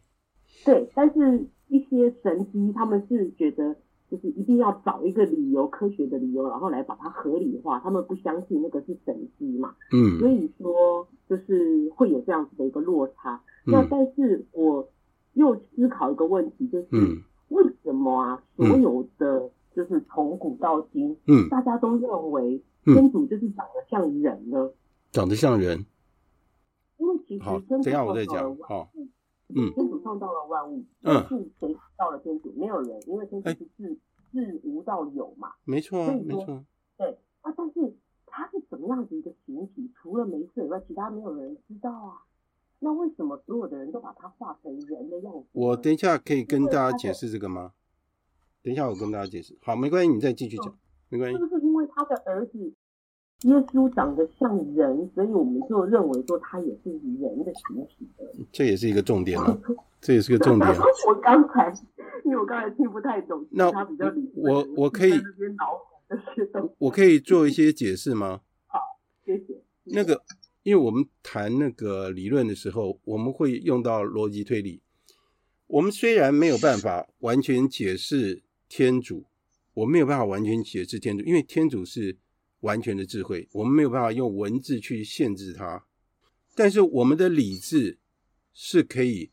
对，但是一些神机，他们是觉得。就是一定要找一个理由，科学的理由，然后来把它合理化。他们不相信那个是神机嘛，嗯，所以说就是会有这样子的一个落差。嗯、那但是我又思考一个问题，就是为什么啊？嗯、所有的就是从古到今，嗯，大家都认为天主就是长得像人呢？长得像人？因为其实好，等下我再讲，好。嗯，天主创造了万物，嗯是谁创造了天主？没有人，因为天主是自自无到有嘛。没错，没错。对啊，但是他是怎么样子一个形体？除了梅瑟以外，其他没有人知道啊。那为什么所有的人都把它画成人的样子？我等一下可以跟大家解释这个吗？等一下我跟大家解释。好，没关系，你再继续讲，没关系。是不是因为他的儿子？耶稣长得像人，所以我们就认为说他也是人的形体的。这也是一个重点啊，这也是个重点。我刚才，因为我刚才听不太懂，那他比较理我我可以，我可以做一些解释吗？好，谢谢。那个，因为我们谈那个理论的时候，我们会用到逻辑推理。我们虽然没有办法完全解释天主，我没有办法完全解释天主，因为天主是。完全的智慧，我们没有办法用文字去限制它，但是我们的理智是可以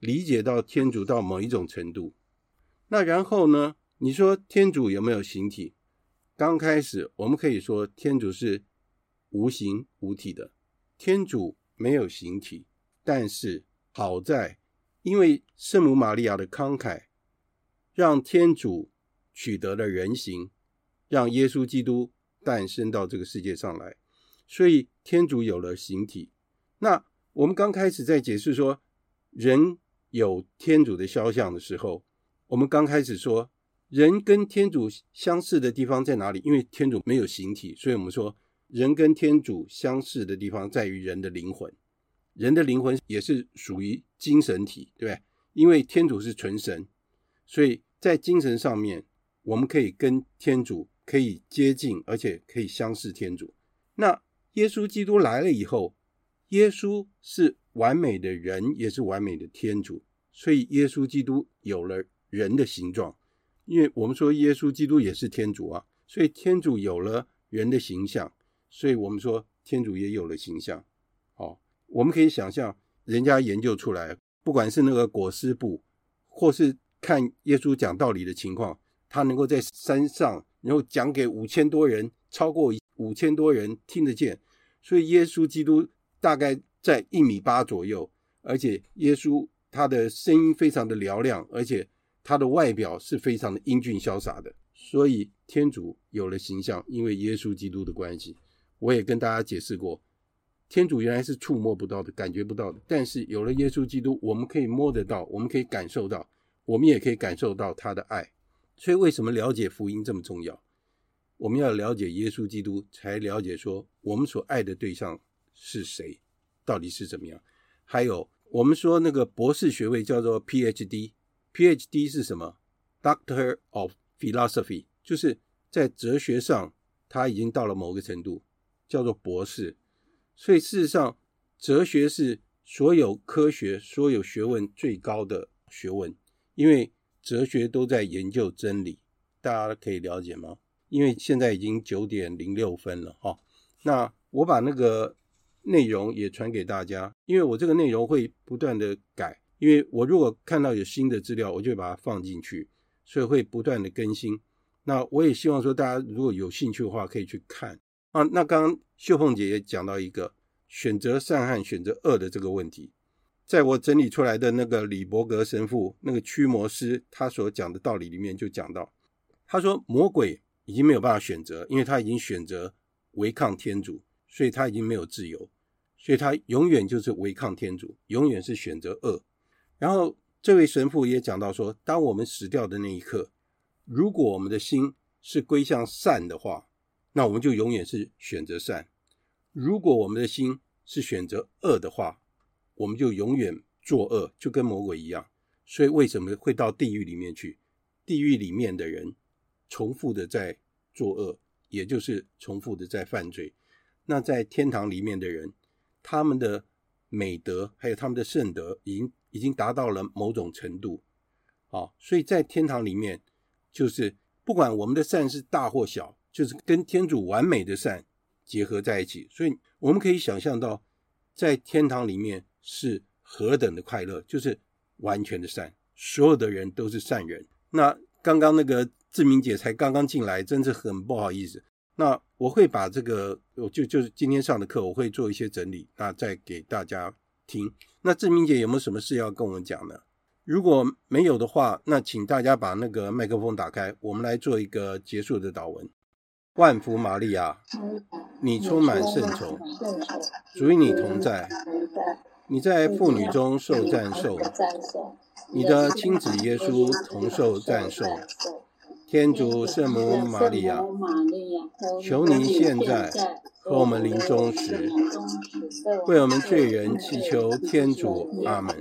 理解到天主到某一种程度。那然后呢？你说天主有没有形体？刚开始我们可以说天主是无形无体的，天主没有形体。但是好在，因为圣母玛利亚的慷慨，让天主取得了人形，让耶稣基督。诞生到这个世界上来，所以天主有了形体。那我们刚开始在解释说人有天主的肖像的时候，我们刚开始说人跟天主相似的地方在哪里？因为天主没有形体，所以我们说人跟天主相似的地方在于人的灵魂，人的灵魂也是属于精神体，对不对？因为天主是纯神，所以在精神上面，我们可以跟天主可以接近，而且可以相似天主。那耶稣基督来了以后，耶稣是完美的人，也是完美的天主，所以耶稣基督有了人的形状。因为我们说耶稣基督也是天主啊，所以天主有了人的形象，所以我们说天主也有了形象。哦，我们可以想象，人家研究出来，不管是那个裹尸布，或是看耶稣讲道理的情况，他能够在山上，然后讲给五千多人，超过五千多人听得见，所以耶稣基督大概在一米八左右，而且耶稣他的声音非常的嘹亮，而且。他的外表是非常的英俊潇洒的，所以天主有了形象，因为耶稣基督的关系。我也跟大家解释过，天主原来是触摸不到的，感觉不到的，但是有了耶稣基督，我们可以摸得到，我们可以感受到，我们也可以感受到他的爱。所以为什么了解福音这么重要？我们要了解耶稣基督，才了解说我们所爱的对象是谁，到底是怎么样。还有我们说那个博士学位叫做 PhD。PhD 是什么？Doctor of Philosophy，就是在哲学上他已经到了某个程度，叫做博士。所以事实上，哲学是所有科学、所有学问最高的学问，因为哲学都在研究真理。大家可以了解吗？因为现在已经九点零六分了哈。那我把那个内容也传给大家，因为我这个内容会不断的改。因为我如果看到有新的资料，我就会把它放进去，所以会不断的更新。那我也希望说，大家如果有兴趣的话，可以去看啊。那刚刚秀凤姐也讲到一个选择善和选择恶的这个问题，在我整理出来的那个李伯格神父那个驱魔师他所讲的道理里面就讲到，他说魔鬼已经没有办法选择，因为他已经选择违抗天主，所以他已经没有自由，所以他永远就是违抗天主，永远是选择恶。然后这位神父也讲到说，当我们死掉的那一刻，如果我们的心是归向善的话，那我们就永远是选择善；如果我们的心是选择恶的话，我们就永远作恶，就跟魔鬼一样。所以为什么会到地狱里面去？地狱里面的人重复的在作恶，也就是重复的在犯罪。那在天堂里面的人，他们的美德还有他们的圣德已经。已经达到了某种程度，啊，所以在天堂里面，就是不管我们的善是大或小，就是跟天主完美的善结合在一起，所以我们可以想象到，在天堂里面是何等的快乐，就是完全的善，所有的人都是善人。那刚刚那个志明姐才刚刚进来，真是很不好意思。那我会把这个，我就就是今天上的课，我会做一些整理，那再给大家听。那志明姐有没有什么事要跟我们讲呢？如果没有的话，那请大家把那个麦克风打开，我们来做一个结束的祷文。万福玛利亚，你充满圣宠，主与你同在，你在妇女中受赞颂，你的亲子耶稣同受赞颂。天主圣母玛利亚，求您现在和我们临终时，为我们罪人祈求天主。阿门。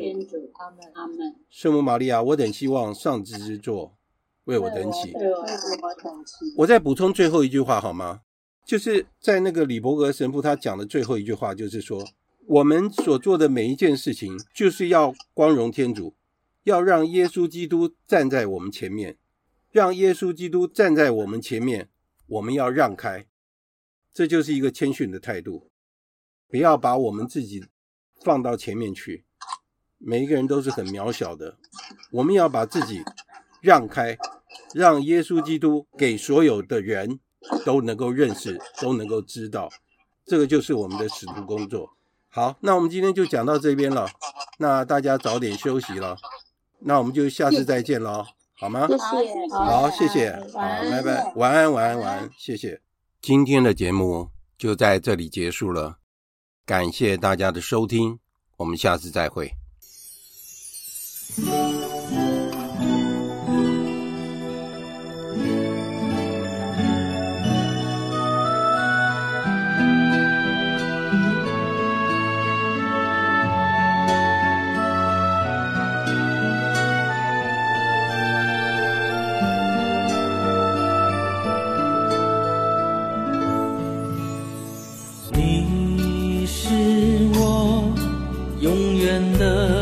圣母玛利亚，我等希望上智之座为我等起。我再补充最后一句话好吗？就是在那个李伯格神父他讲的最后一句话，就是说我们所做的每一件事情，就是要光荣天主，要让耶稣基督站在我们前面。让耶稣基督站在我们前面，我们要让开，这就是一个谦逊的态度。不要把我们自己放到前面去，每一个人都是很渺小的，我们要把自己让开，让耶稣基督给所有的人都能够认识，都能够知道，这个就是我们的使徒工作。好，那我们今天就讲到这边了，那大家早点休息了，那我们就下次再见喽。好吗？谢谢。好，谢谢。好，拜拜。晚安，晚安，晚安。谢谢。今天的节目就在这里结束了，感谢大家的收听，我们下次再会。真的